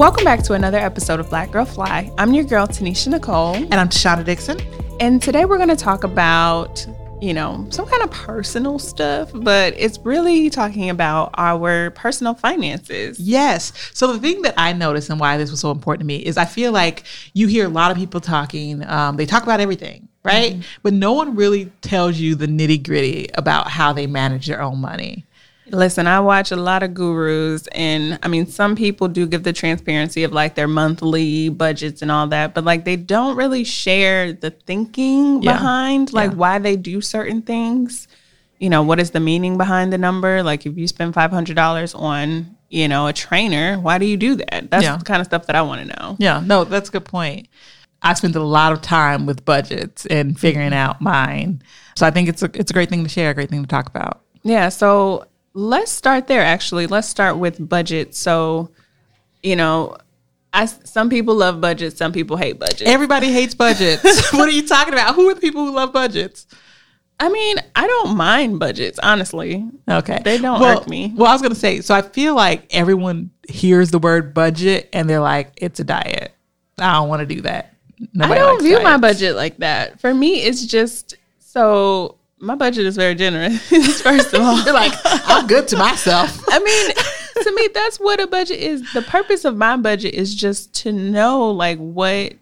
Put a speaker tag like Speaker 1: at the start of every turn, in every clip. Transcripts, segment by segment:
Speaker 1: Welcome back to another episode of Black Girl Fly. I'm your girl, Tanisha Nicole.
Speaker 2: And I'm Tashonda Dixon.
Speaker 1: And today we're going to talk about, you know, some kind of personal stuff, but it's really talking about our personal finances.
Speaker 2: Yes. So the thing that I noticed and why this was so important to me is I feel like you hear a lot of people talking, um, they talk about everything, right? Mm-hmm. But no one really tells you the nitty gritty about how they manage their own money.
Speaker 1: Listen, I watch a lot of gurus, and I mean, some people do give the transparency of like their monthly budgets and all that, but like they don't really share the thinking yeah. behind like yeah. why they do certain things. You know, what is the meaning behind the number? Like, if you spend $500 on, you know, a trainer, why do you do that? That's yeah. the kind of stuff that I want to know.
Speaker 2: Yeah, no, that's a good point. I spent a lot of time with budgets and figuring mm-hmm. out mine. So I think it's a it's a great thing to share, a great thing to talk about.
Speaker 1: Yeah. So Let's start there actually. Let's start with budget. So, you know, I some people love budgets, some people hate budgets.
Speaker 2: Everybody hates budgets. what are you talking about? Who are the people who love budgets?
Speaker 1: I mean, I don't mind budgets, honestly.
Speaker 2: Okay.
Speaker 1: They don't
Speaker 2: well,
Speaker 1: irk me.
Speaker 2: Well, I was going to say, so I feel like everyone hears the word budget and they're like, it's a diet. I don't want to do that.
Speaker 1: Nobody I don't view diets. my budget like that. For me, it's just so my budget is very generous. First of all,
Speaker 2: you're like I'm good to myself.
Speaker 1: I mean, to me, that's what a budget is. The purpose of my budget is just to know like what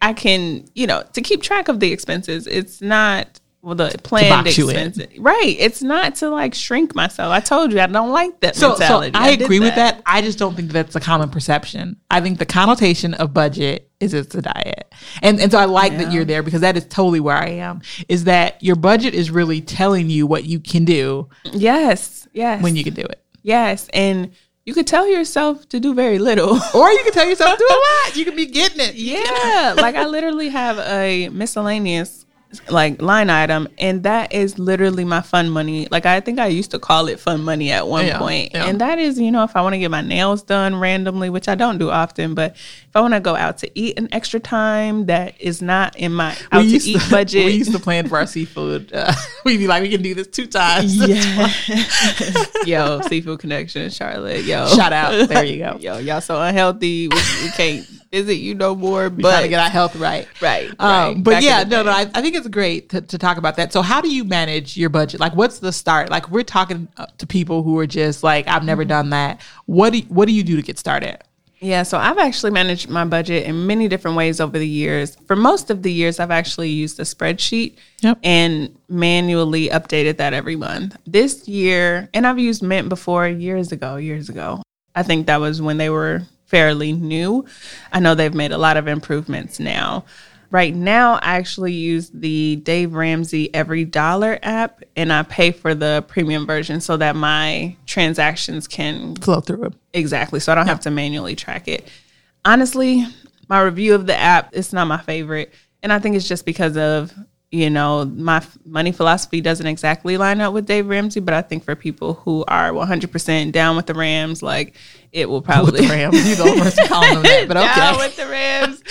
Speaker 1: I can, you know, to keep track of the expenses. It's not well the planned expenses. Right. It's not to like shrink myself. I told you I don't like that so, mentality.
Speaker 2: So I, I agree that. with that. I just don't think that's a common perception. I think the connotation of budget is it's a diet. And and so I like yeah. that you're there because that is totally where I am. Is that your budget is really telling you what you can do.
Speaker 1: Yes. Yes.
Speaker 2: When you can do it.
Speaker 1: Yes. And you could tell yourself to do very little.
Speaker 2: or you could tell yourself to do a lot. You can be getting it.
Speaker 1: Yeah. like I literally have a miscellaneous like line item and that is literally my fun money. Like i think i used to call it fun money at one yeah, point. Yeah. and that is you know if i want to get my nails done randomly which i don't do often but if i want to go out to eat an extra time that is not in my out to eat to, budget.
Speaker 2: we used to plan for our seafood uh, we'd be like we can do this two times.
Speaker 1: Yeah. Yo seafood connection charlotte yo.
Speaker 2: Shout out. There you go.
Speaker 1: Yo y'all so unhealthy we, we can't visit you no more.
Speaker 2: We but to get our health right,
Speaker 1: right. Um,
Speaker 2: right. But Back yeah, no, no. I, I, think it's great to, to talk about that. So, how do you manage your budget? Like, what's the start? Like, we're talking uh, to people who are just like, I've never mm-hmm. done that. What do you, What do you do to get started?
Speaker 1: Yeah, so I've actually managed my budget in many different ways over the years. For most of the years, I've actually used a spreadsheet yep. and manually updated that every month. This year, and I've used Mint before years ago, years ago. I think that was when they were fairly new. I know they've made a lot of improvements now. Right now, I actually use the Dave Ramsey Every Dollar app, and I pay for the premium version so that my transactions can
Speaker 2: flow through it.
Speaker 1: Exactly. So I don't yeah. have to manually track it. Honestly, my review of the app, it's not my favorite. And I think it's just because of you know, my money philosophy doesn't exactly line up with Dave Ramsey, but I think for people who are 100% down with the Rams, like it will probably.
Speaker 2: With the Rams, you the person call them that, but okay.
Speaker 1: Down with the Rams,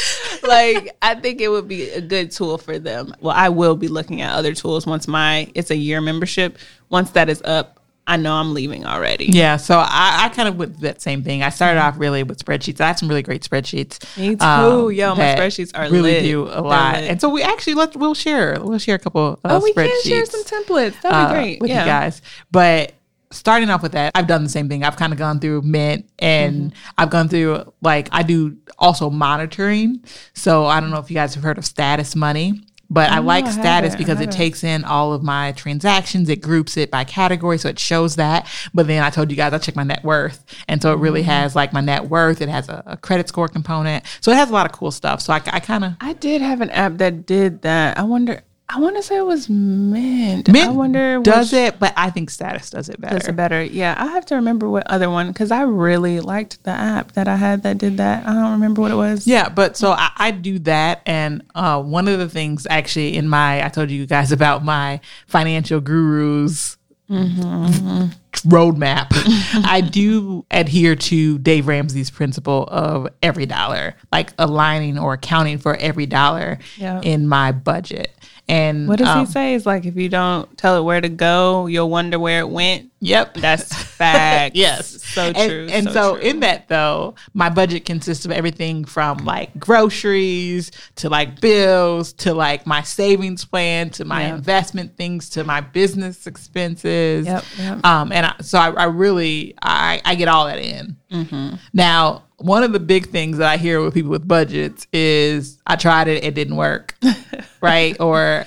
Speaker 1: like I think it would be a good tool for them. Well, I will be looking at other tools once my it's a year membership. Once that is up, I know I'm leaving already.
Speaker 2: Yeah, so I, I kind of with that same thing. I started off really with spreadsheets. I have some really great spreadsheets.
Speaker 1: Me too. Um, Yo, my spreadsheets are
Speaker 2: really
Speaker 1: lit.
Speaker 2: do a lot. And so we actually let we'll share we'll share a couple.
Speaker 1: Uh,
Speaker 2: oh, we
Speaker 1: can share some templates. That'd be uh,
Speaker 2: great with yeah. you guys. But starting off with that, I've done the same thing. I've kind of gone through Mint and mm-hmm. I've gone through like I do also monitoring. So I don't know if you guys have heard of Status Money. But I, I like Status because it takes in all of my transactions. It groups it by category, so it shows that. But then I told you guys I check my net worth, and so it really mm-hmm. has like my net worth. It has a, a, credit score component, so it has a lot of cool stuff. So I, I kind of
Speaker 1: I did have an app that did that. I wonder I want to say it was Mint.
Speaker 2: Mint
Speaker 1: I
Speaker 2: wonder does which, it, but I think Status does it better.
Speaker 1: Does it better? Yeah, I have to remember what other one because I really liked the app that I had that did that. I don't remember what it was.
Speaker 2: Yeah, but so I, I do that, and uh, one of the things actually in my I told you guys about my financial gurus Mm-hmm. roadmap, I do adhere to Dave Ramsey's principle of every dollar, like aligning or accounting for every dollar in my budget. And
Speaker 1: what does
Speaker 2: um,
Speaker 1: he say? It's like if you don't tell it where to go, you'll wonder where it went.
Speaker 2: Yep.
Speaker 1: That's fact.
Speaker 2: yes.
Speaker 1: So
Speaker 2: And-
Speaker 1: true.
Speaker 2: And, so,
Speaker 1: true.
Speaker 2: in that though, my budget consists of everything from like groceries to like bills to like my savings plan to my
Speaker 1: Yeah.
Speaker 2: investment things to my business expenses.
Speaker 1: Yep, yep.
Speaker 2: Um, and I, so I, I really I, I get all that in.
Speaker 1: Mm-hmm.
Speaker 2: Now, one of the big things that I hear with people with budgets is I tried it, it didn't work, right? Or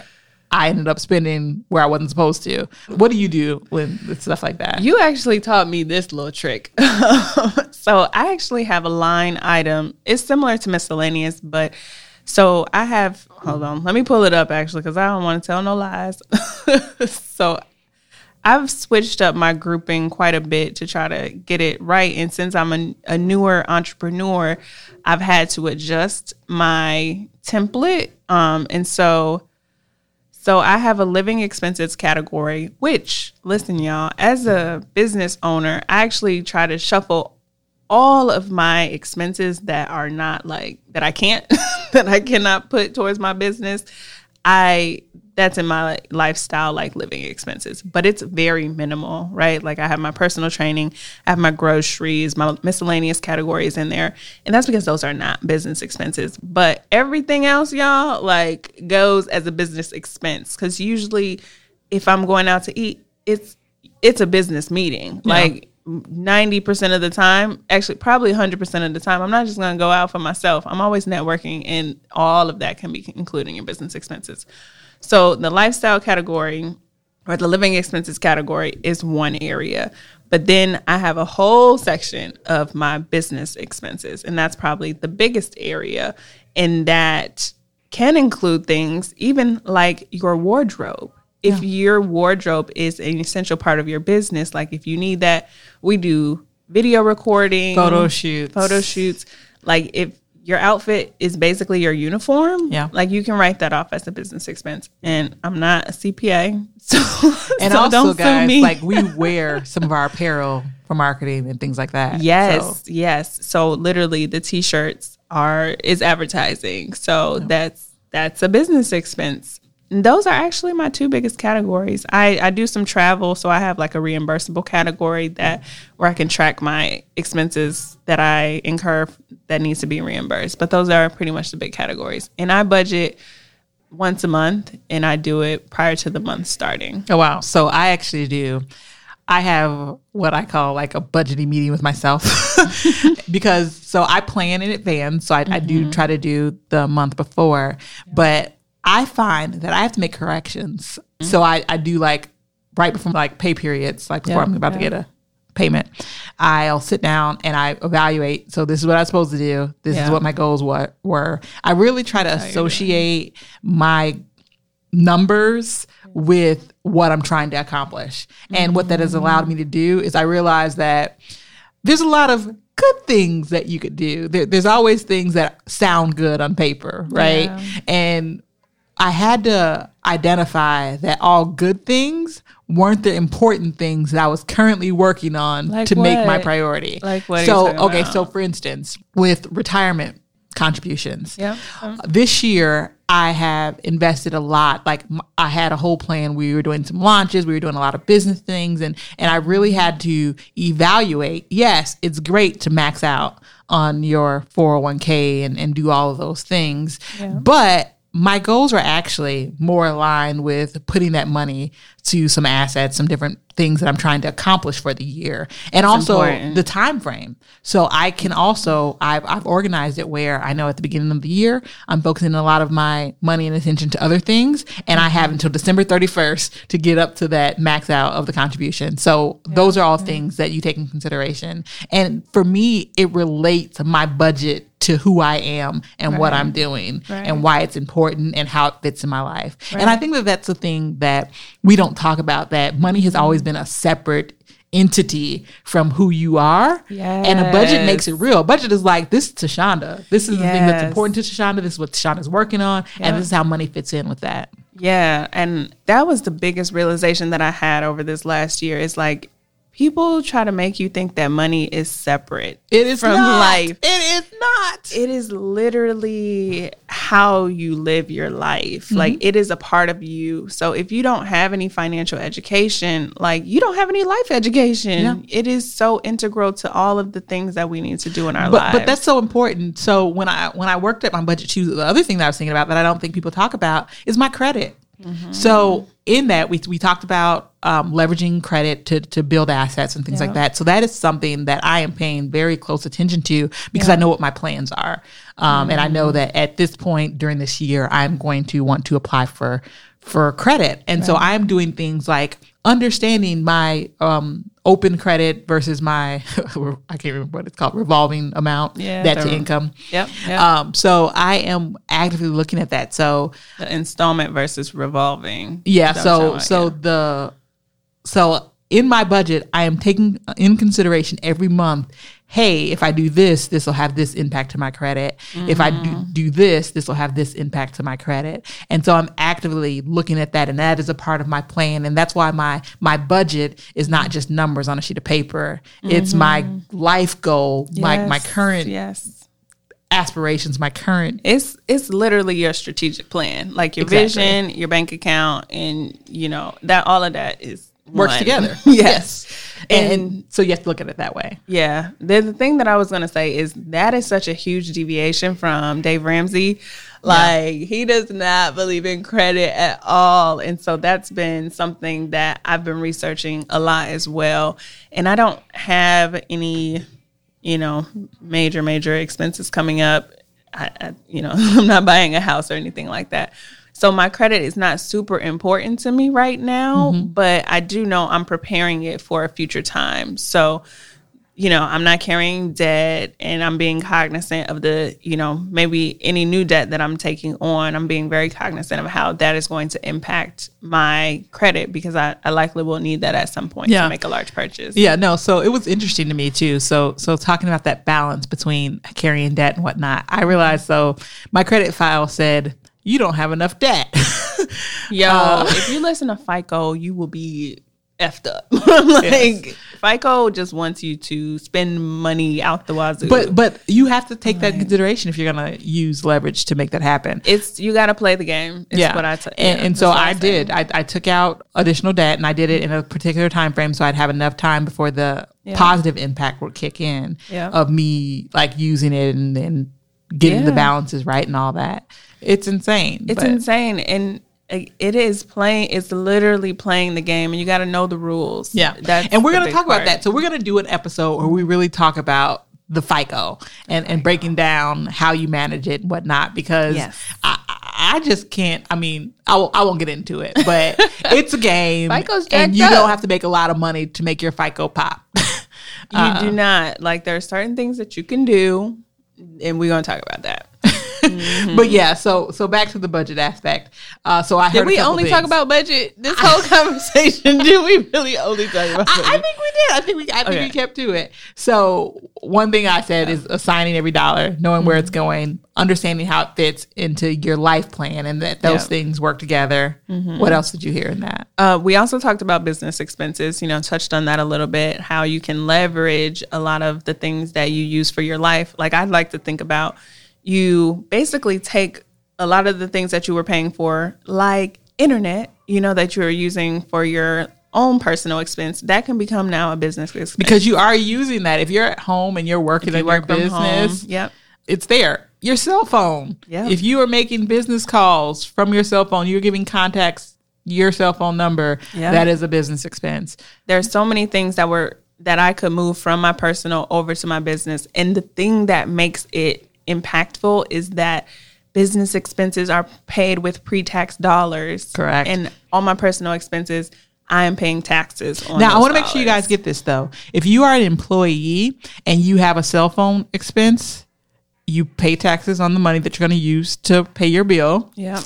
Speaker 2: I ended up spending where I wasn't supposed to. What do you do when with stuff like that?
Speaker 1: You actually taught me this little trick. so I actually have a line item. It's similar to miscellaneous, but so I have. Hold on, let me pull it up actually because I don't want to tell no lies. so I've switched up my grouping quite a bit to try to get it right. And since I'm a, a newer entrepreneur, I've had to adjust my template. Um, and so so I have a living expenses category, which, listen, y'all, as a business owner, I actually try to shuffle all of my expenses that are not like that I can't that I cannot put towards my business. I that's in my lifestyle like living expenses, but it's very minimal, right? Like I have my personal training, I have my groceries, my miscellaneous categories in there, and that's because those are not business expenses. But everything else, y'all, like goes as a business expense because usually, if I'm going out to eat, it's it's a business meeting, like. 90% of the time, actually, probably 100% of the time, I'm not just going to go out for myself. I'm always networking, and all of that can be included in your business expenses. So, the lifestyle category or the living expenses category is one area. But then I have a whole section of my business expenses, and that's probably the biggest area. And that can include things even like your wardrobe. If your wardrobe is an essential part of your business, like if you need that, we do video recording,
Speaker 2: Photo shoots.
Speaker 1: photo shoots. Like if your outfit is basically your uniform,
Speaker 2: Yeah.
Speaker 1: like you can write that off as a business expense. And I'm not a CPA, so
Speaker 2: And
Speaker 1: so
Speaker 2: also,
Speaker 1: don't sue
Speaker 2: guys,
Speaker 1: me.
Speaker 2: like we wear some of our apparel for marketing and things like that.
Speaker 1: Yes,
Speaker 2: So,
Speaker 1: yes. So literally the t-shirts are is advertising. So that's that's a business expense. Those are actually my two biggest categories. I, I do some travel, so I have like a reimbursable category that where I can track my expenses that I incur that needs to be reimbursed. But those are pretty much the big categories. And I budget once a month and I do it prior to the month starting.
Speaker 2: oh wow. So I actually do. I have what I call like a budgeting meeting with myself because so I plan in advance. So I, I do mm-hmm. try to do the month before, but I find that I have to make corrections. So I, I do like right before like pay periods, like before
Speaker 1: Yeah,
Speaker 2: I'm about to get a payment, I'll sit down and I evaluate. So this is what I'm supposed to do. This is what my goals were. were. I really try to associate my numbers with what I'm trying to accomplish. And what that has allowed me to do is I realize that there's a lot of good things that you could do. There, there's always things that sound good on paper, right?
Speaker 1: Yeah.
Speaker 2: And I had to identify that all good things weren't the important things that I was currently working on
Speaker 1: Like
Speaker 2: to make my priority.
Speaker 1: Like what
Speaker 2: So, okay,
Speaker 1: about?
Speaker 2: so for instance, with retirement contributions,
Speaker 1: Yeah. Uh-huh.
Speaker 2: this year I have invested a lot. Like I had a whole plan. We were doing some launches. We were doing a lot of business things, and and I really had to evaluate. Yes, it's great to max out on your four hundred one k and and do all of those things, but my goals are actually more aligned with putting that money to some assets, some different things that I'm trying to accomplish for the year, and also
Speaker 1: important.
Speaker 2: the time frame. So I can also I've I've organized it where I know at the beginning of the year I'm focusing a lot of my money and attention to other things, and I have mm-hmm. until December 31st to get up to that max out of the contribution. So those are all things that you take in consideration, and for me, it relates my budget to who I am and what I'm doing
Speaker 1: Right.
Speaker 2: and why it's important and how it fits in my life. And I think that that's the thing that we don't talk about that money has always been a separate entity from who you are. And a budget makes it real. A budget is like this is Tashonda. This is the thing that's important to Tashonda. This is what Tashonda's working on.
Speaker 1: Yeah.
Speaker 2: And this is how money fits in with that.
Speaker 1: Yeah, and that was the biggest realization that I had over this last year. Is like people try to make you think that money is separate.
Speaker 2: It is
Speaker 1: from
Speaker 2: not.
Speaker 1: life.
Speaker 2: It is not.
Speaker 1: It is literally how you live your life. Mm-hmm. Like it is a part of you. So if you don't have any financial education, like you don't have any life education. Yeah. It is so integral to all of the things that we need to do in our
Speaker 2: but,
Speaker 1: lives.
Speaker 2: But that's so important. So when I when I worked at my budget too, the other thing that I was thinking about that I don't think people talk about is my credit. Mm-hmm. So in that we we talked about um, leveraging credit to to build assets and things yeah. like that. So that is something that I am paying very close attention to because yeah. I know what my plans are, um, mm-hmm. and I know mm-hmm. that at this point during this year I'm going to want to apply for for credit, and right. so I'm doing things like understanding my um, open credit versus my I can't remember what it's called revolving amount yeah, debt to income.
Speaker 1: Yep. yep.
Speaker 2: Um, so I am actively looking at that. So
Speaker 1: the installment versus revolving.
Speaker 2: Yeah. So so yeah. the so in my budget, I am taking in consideration every month hey, if I do this, this will have this impact to my credit. Mm-hmm. If I do, mm-hmm. do this, this will have this impact to my credit. And so I'm actively looking at that and that is a part of my plan. And that's why my my budget is not just numbers on a sheet of paper. Mm-hmm. It's my life goal, yes. my my current
Speaker 1: yes
Speaker 2: aspirations, my current
Speaker 1: it's it's literally your strategic plan. Like your exactly. vision, your bank account, and you know, that all of that is
Speaker 2: works one. together.
Speaker 1: yes. yes.
Speaker 2: And, and, so you have to look at it that way.
Speaker 1: Yeah. The, the thing that I was going to say is that is such a huge deviation from Dave Ramsey. Like yeah. he does not believe in credit at all. And so that's been something that I've been researching a lot as well. And I don't have any, you know, major, major expenses coming up. I, I, you know, I'm not buying a house or anything like that. So my credit is not super important to me right now, mm-hmm. but I do know I'm preparing it for a future time. So, you know, I'm not carrying debt and I'm being cognizant of the, you know, maybe any new debt that I'm taking on. I'm being very cognizant of how that is going to impact my credit because I, I likely will need that at some point yeah. to make a large purchase.
Speaker 2: Yeah, no. So it was interesting to me too. So so talking about that balance between carrying debt and whatnot, I realized so my credit file said you don't have enough debt.
Speaker 1: Yo, uh, if you listen to FICO, you will be effed up. like yes. FICO just wants you to spend money out the wazoo.
Speaker 2: But but you have to take that consideration if you're gonna use leverage to make that happen.
Speaker 1: It's you got to play the game. yeah, what I t-
Speaker 2: and, yeah, and so I, I did. I, I took out additional debt and I did it in a particular time frame so I'd have enough time before the yeah. positive impact would kick in yeah. of me like using it and then getting the balances right and all that. It's insane.
Speaker 1: It's but. insane. And it is playing it's literally playing the game and you got to know the rules
Speaker 2: yeah That's and we're going to talk part. about that so we're going to do an episode where we really talk about the fico and and breaking down how you manage it and whatnot because yes. I, I just can't. I mean, I w- I won't get into it, but it's a game,
Speaker 1: FICO's
Speaker 2: and you
Speaker 1: up.
Speaker 2: don't have to make a lot of money to make your FICO pop.
Speaker 1: you uh, do not. Like there are certain things that you can do, and we're gonna talk about that.
Speaker 2: Mm-hmm. But yeah, so so back to the budget aspect. Uh, so I
Speaker 1: did we only
Speaker 2: things.
Speaker 1: talk about budget this whole conversation? did we really only talk about?
Speaker 2: I, I, think we did. I think we I think okay. we kept to it. So one thing I said yeah. is assigning every dollar, knowing mm-hmm. where it's mm-hmm. going, understanding how it fits into your life plan, and that those things work together. Mm-hmm. What else did you hear in that?
Speaker 1: Uh, we also talked about business expenses. You know, touched on that a little bit. How you can leverage a lot of the things that you use for your life. Like I'd like to think about you basically take a lot of the things that you were paying for, like internet, you know, that you're using for your own personal expense, that can become now a business expense.
Speaker 2: Because you are using that. If you're at home and you're working in you work your business,
Speaker 1: home, yep.
Speaker 2: it's there. Your cell phone.
Speaker 1: Yep.
Speaker 2: If you are making business calls from your cell phone, you're giving contacts your cell phone number, yep. that is a business expense.
Speaker 1: There's so many things that were that I could move from my personal over to my business. And the thing that makes it impactful is that business expenses are paid with pre-tax dollars.
Speaker 2: Correct.
Speaker 1: And all my personal expenses, I am paying taxes on.
Speaker 2: Now, I want to make sure you guys get this though. If you are an employee and you have a cell phone expense, you pay taxes on the money that you're going to use to pay your bill.
Speaker 1: Yeah.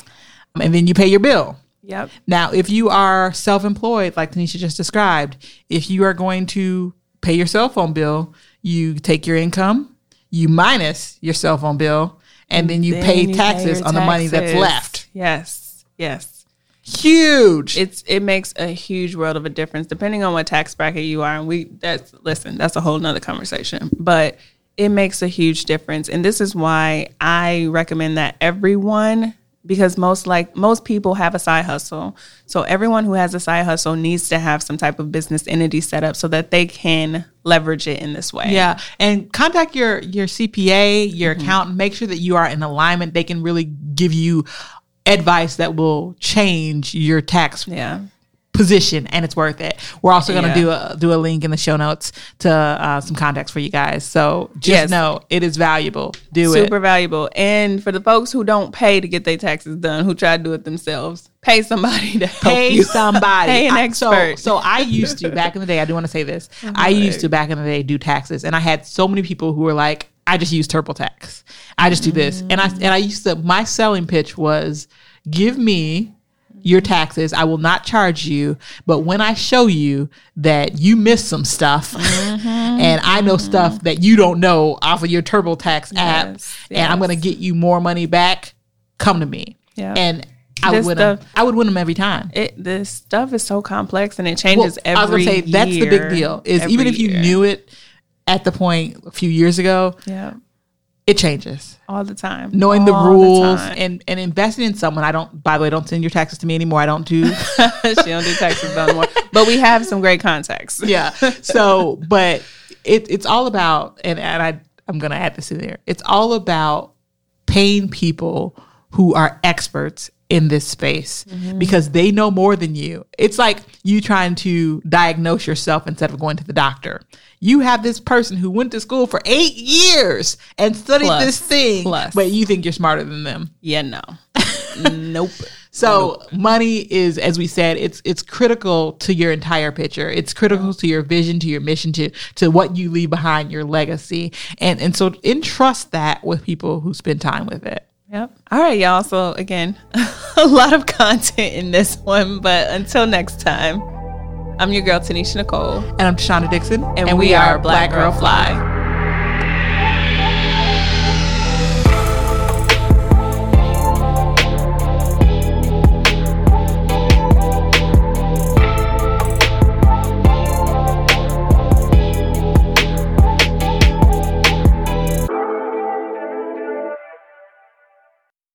Speaker 2: Um, and then you pay your bill.
Speaker 1: Yep.
Speaker 2: Now, if you are self-employed, like Tanisha just described, if you are going to pay your cell phone bill, you take your income, you minus your cell phone bill, and then you then pay you taxes pay on the money that's left.
Speaker 1: Yes, yes.
Speaker 2: Huge.
Speaker 1: It's it makes a huge world of a difference depending on what tax bracket you are. And we that's listen, that's a whole nother conversation. But it makes a huge difference. And this is why I recommend that everyone because most like most people have a side hustle. So everyone who has a side hustle needs to have some type of business entity set up so that they can leverage it in this way.
Speaker 2: Yeah. And contact your your CPA, your mm-hmm. accountant, make sure that you are in alignment. They can really give you advice that will change your tax
Speaker 1: yeah
Speaker 2: position and it's worth it. We're also going to yeah. do a do a link in the show notes to uh, some context for you guys. So just yes. know it is valuable. Do
Speaker 1: Super
Speaker 2: it.
Speaker 1: Super valuable. And for the folks who don't pay to get their taxes done, who try to do it themselves, pay somebody to help
Speaker 2: pay
Speaker 1: you.
Speaker 2: somebody.
Speaker 1: pay an expert.
Speaker 2: so, so I used to back in the day. I do want to say this. Oh I used to back in the day do taxes, and I had so many people who were like, "I just use TurboTax. I just do this," and I and I used to. My selling pitch was, "Give me." Your taxes. I will not charge you. But when I show you that you miss some stuff mm-hmm, and I know mm-hmm. stuff that you don't know off of your TurboTax app yes, and I'm going to get you more money back, come to me. Yeah. And I would win them. I would win them every time.
Speaker 1: It this stuff is so complex and it changes well, every I was gonna say
Speaker 2: that's the big deal. Is even if you year. knew it at the point a few years ago,
Speaker 1: yeah
Speaker 2: it changes
Speaker 1: all the time.
Speaker 2: Knowing all the rules the and and investing in someone. I don't. By the way, don't send your taxes to me anymore. I don't do.
Speaker 1: she don't do taxes anymore. But we have some great contacts.
Speaker 2: yeah. So, but it, it's all about, and and I I'm gonna add this in there. It's all about paying people who are experts in this space mm-hmm. because they know more than you. It's like you trying to diagnose yourself instead of going to the doctor. You have this person who went to school for eight years and studied plus, this thing, plus. but you think you're smarter than them.
Speaker 1: Yeah, no. nope.
Speaker 2: So nope. money is, as we said, it's it's critical to your entire picture. It's critical to your vision, to your mission, to to what you leave behind, your legacy, and and so entrust that with people who spend time with it.
Speaker 1: Yep. All right, y'all. So again, a lot of content in this one, but until next time, I'm your girl Tanisha Nicole,
Speaker 2: and I'm Tashonda Dixon,
Speaker 1: and, and we, we, are Black, Black Girl Fly. Fly.